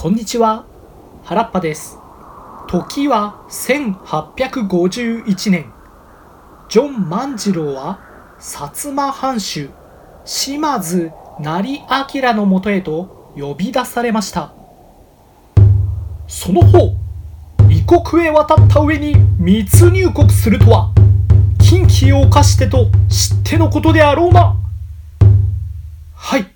こんにちは。原っぱです。時は1851年。ジョン万次郎は薩摩藩主島津成明のもとへと呼び出されました。その方異国へ渡った上に密入国するとは禁忌を犯してと知ってのことであろうな。はい。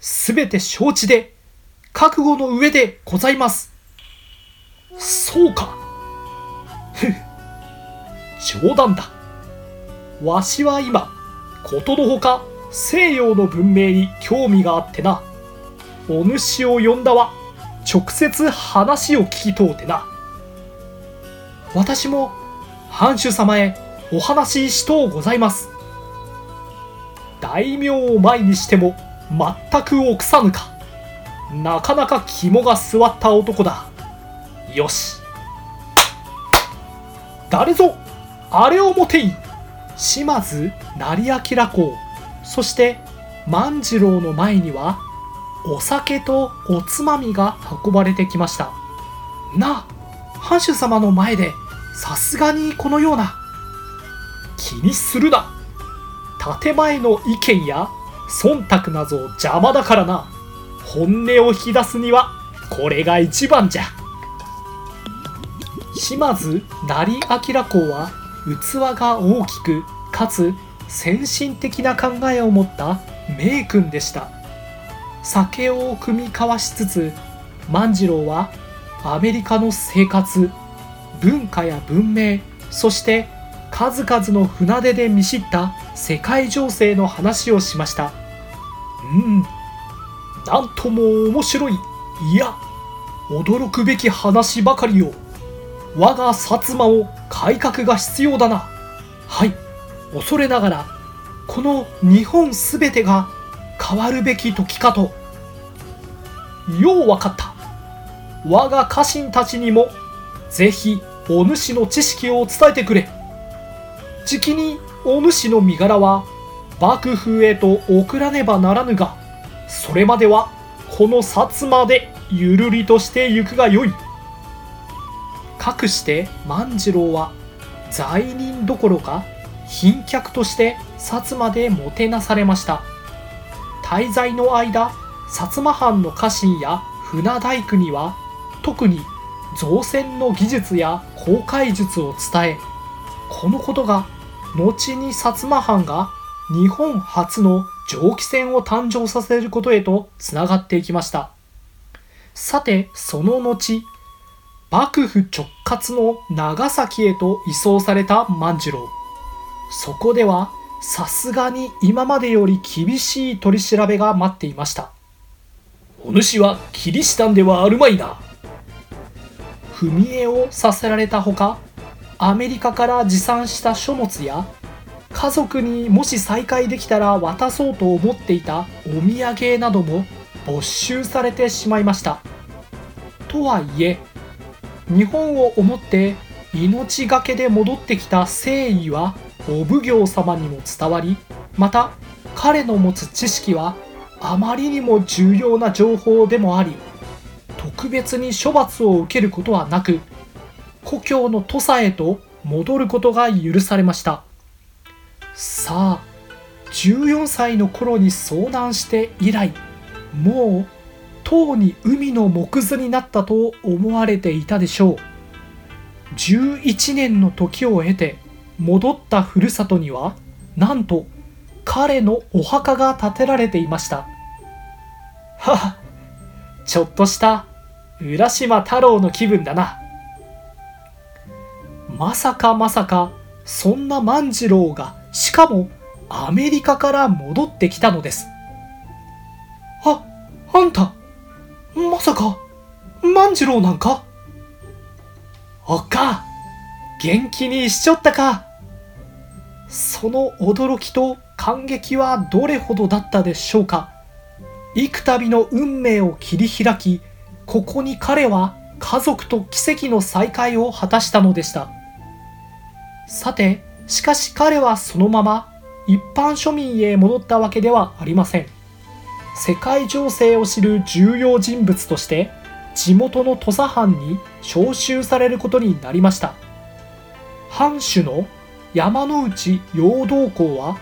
すべて承知で覚悟の上でございます。そうか。冗談だ。わしは今ことのほか西洋の文明に興味があってな。お主を呼んだは直接話を聞きとうてな。私も藩主様へお話ししとうございます。大名を前にしても全く臆さぬか。なかなか肝が据わった男だ。よし。誰ぞあれをもてい島津成明公。そして万次郎の前にはお酒とおつまみが運ばれてきました。なあ藩主様の前でさすがにこのような気にするな。建前の意見や忖度など邪魔だからな。本音を引き出すにはこれが一番じゃ。島津成明公は器が大きくかつ先進的な考えを持った名君でした。酒を酌み交わしつつ万次郎はアメリカの生活文化や文明そして数々の船出で見知った世界情勢の話をしました。うん。なんとも面白い。いや驚くべき話ばかりよ。我が薩摩を改革が必要だな。はい。恐れながらこの日本すべてが変わるべき時かと。ようわかった。我が家臣たちにもぜひお主の知識を伝えてくれ。じきにお主の身柄は幕府へと送らねばならぬがそれまではこの薩摩でゆるりとして行くがよい。かくして万次郎は罪人どころか賓客として薩摩でもてなされました。滞在の間薩摩藩の家臣や船大工には特に造船の技術や航海術を伝えこのことが後に薩摩藩が日本初の蒸気船を誕生させることへとつながっていきました。さてその後幕府直轄の長崎へと移送された万次郎。そこではさすがに今までより厳しい取り調べが待っていました。お主はキリシタンではあるまいな。踏み絵をさせられたほかアメリカから持参した書物や家族にもし再会できたら渡そうと思っていたお土産なども没収されてしまいました。とはいえ日本を思って命がけで戻ってきた誠意はお奉行様にも伝わりまた彼の持つ知識はあまりにも重要な情報でもあり特別に処罰を受けることはなく故郷の土佐へと戻ることが許されました。さあ14歳の頃に遭難して以来もうとうに海の木図になったと思われていたでしょう。11年の時を経て戻ったふるさとにはなんと彼のお墓が建てられていました。ははちょっとした浦島太郎の気分だな。まさかまさかそんな万次郎がしかもアメリカから戻ってきたのです。ああんたまさか万次郎なんか？おっか元気にしちょったか。その驚きと感激はどれほどだったでしょうか。幾度の運命を切り開きここに彼は家族と奇跡の再会を果たしたのでした。さてしかし彼はそのまま一般庶民へ戻ったわけではありません。世界情勢を知る重要人物として地元の土佐藩に召集されることになりました。藩主の山内陽道公は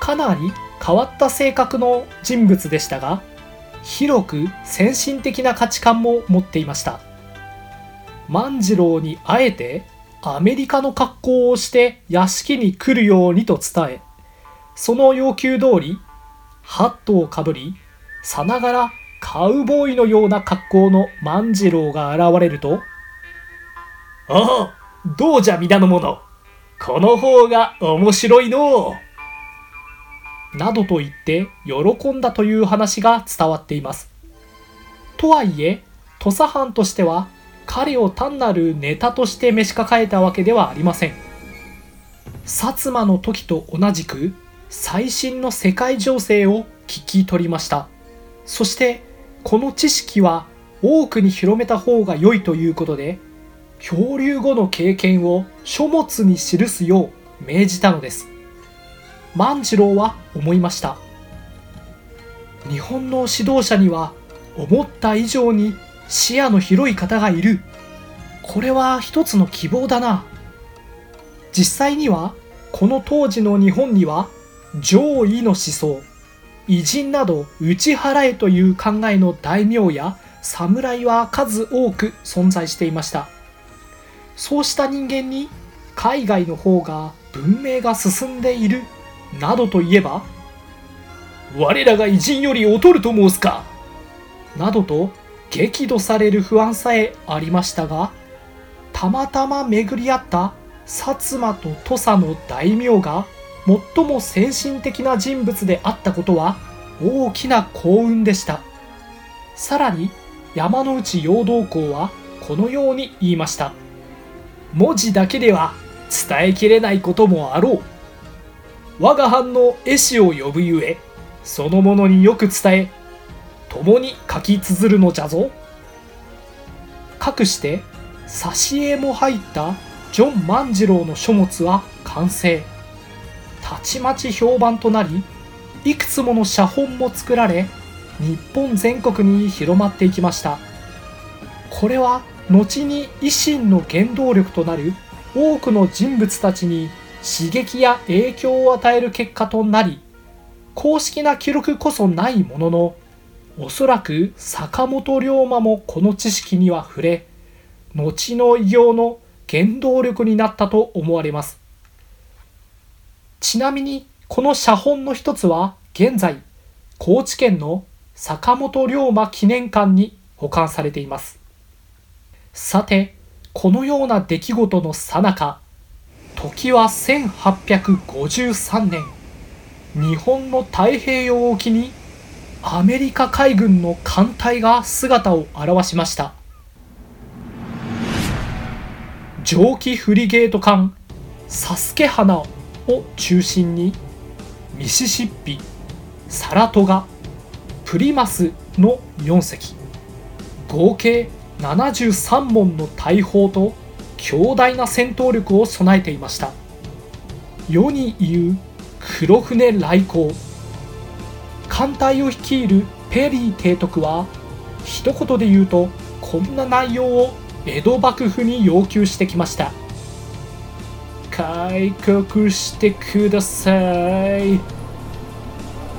かなり変わった性格の人物でしたが広く先進的な価値観も持っていました。万次郎にあえてアメリカの格好をして屋敷に来るようにと伝えその要求通りハットをかぶりさながらカウボーイのような格好の万次郎が現れると「ああどうじゃ皆の者この方が面白いの」などと言って喜んだという話が伝わっています。とはいえ土佐藩としては彼を単なるネタとして召し抱えたわけではありません。薩摩の時と同じく最新の世界情勢を聞き取りました。そしてこの知識は多くに広めた方が良いということで漂流後の経験を書物に記すよう命じたのです。万次郎は思いました。日本の指導者には思った以上に視野の広い方がいる。これは一つの希望だな。実際にはこの当時の日本には上位の思想偉人など打ち払えという考えの大名や侍は数多く存在していました。そうした人間に海外の方が文明が進んでいるなどといえば我らが偉人より劣ると申すかなどと激怒される不安さえありましたがたまたま巡り合った薩摩と土佐の大名が最も先進的な人物であったことは大きな幸運でした。さらに山内陽道公はこのように言いました。文字だけでは伝えきれないこともあろう。我が藩の絵師を呼ぶゆえそのものによく伝え共に書き綴るのじゃぞ。かくして挿絵も入ったジョン万次郎の書物は完成。たちまち評判となり、いくつもの写本も作られ、日本全国に広まっていきました。これは後に維新の原動力となる多くの人物たちに刺激や影響を与える結果となり、公式な記録こそないものの、おそらく坂本龍馬もこの知識には触れ後の偉業の原動力になったと思われます。ちなみにこの写本の一つは現在高知県の坂本龍馬記念館に保管されています。さてこのような出来事のさなか時は1853年。日本の太平洋沖にアメリカ海軍の艦隊が姿を現しました。蒸気フリゲート艦サスケ花を中心にミシシッピサラトガプリマスの4隻合計73門の大砲と強大な戦闘力を備えていました。世に言う黒船来航。艦隊を率いるペリー提督は一言で言うとこんな内容を江戸幕府に要求してきました。開国してください。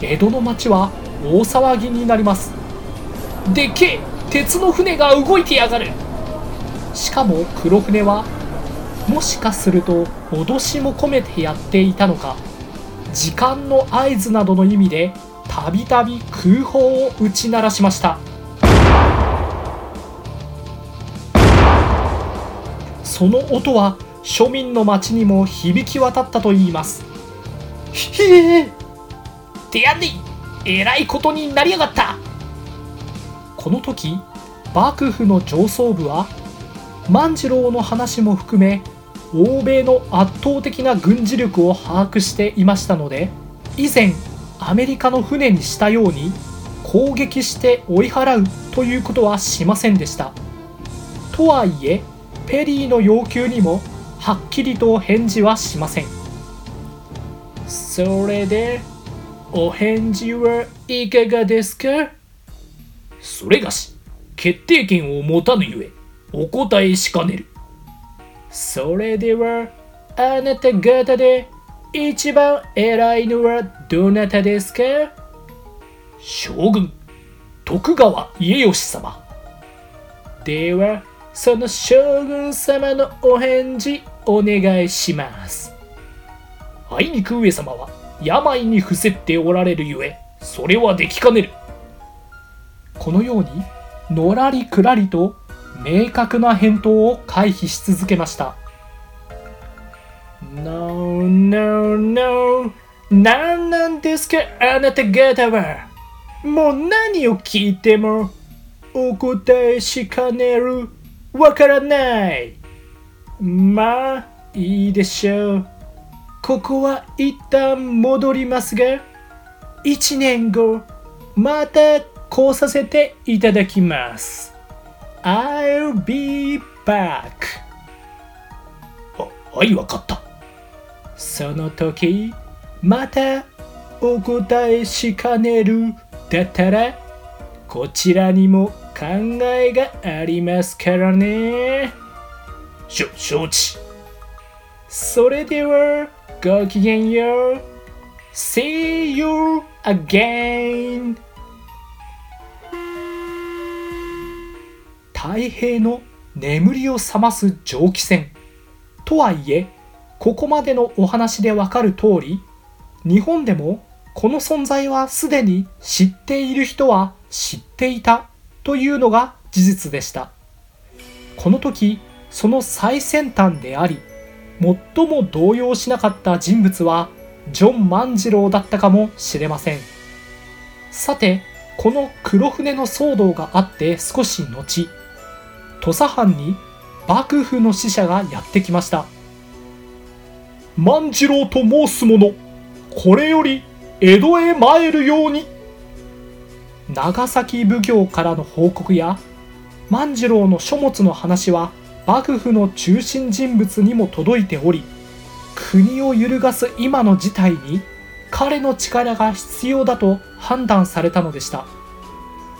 江戸の町は大騒ぎになります。でっけえ鉄の船が動いてやがる。しかも黒船はもしかすると脅しも込めてやっていたのか。時間の合図などの意味でたびたび空砲を打ち鳴らしました。その音は庶民の町にも響き渡ったといいます。ひえてやんでえらいことになりやがった。この時幕府の上層部は万次郎の話も含め欧米の圧倒的な軍事力を把握していましたので以前アメリカの船にしたように攻撃して追い払うということはしませんでした。とはいえペリーの要求にもはっきりと返事はしません。それでお返事はいかがですか？それがし決定権を持たぬゆえお答えしかねる。それではあなた方で一番偉いのはどなたですか？将軍徳川家吉様。ではその将軍様のお返事お願いします。あいにく上様は病に伏せっておられるゆえそれはできかねる。このようにのらりくらりと明確な返答を回避し続けました。No, no, no. 何なんですかあなた方は。もう何を聞いてもお答えしかねる。わからない。まあいいでしょう。ここは一旦戻りますが1年後またこうさせていただきます。I'll be back. あ、はいわかった。その時またお答えしかねる。だったらこちらにも考えがありますからね。しょ承知。それではごきげんよう。See you again. 太平の眠りを覚ます蒸気船。とはいえここまでのお話でわかる通り日本でもこの存在はすでに知っている人は知っていたというのが事実でした。この時その最先端であり最も動揺しなかった人物はジョン万次郎だったかもしれません。さてこの黒船の騒動があって少し後土佐藩に幕府の使者がやってきました。万次郎と申す者これより江戸へ参るように。長崎奉行からの報告や万次郎の書物の話は幕府の中心人物にも届いており国を揺るがす今の事態に彼の力が必要だと判断されたのでした。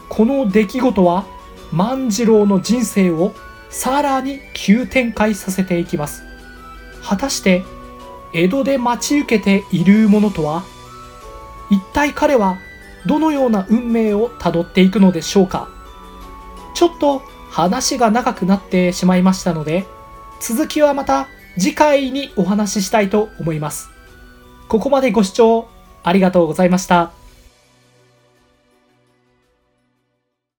この出来事は万次郎の人生をさらに急展開させていきます。果たして江戸で待ち受けているものとは一体彼はどのような運命をたどっていくのでしょうか。ちょっと話が長くなってしまいましたので続きはまた次回にお話ししたいと思います。ここまでご視聴ありがとうございました。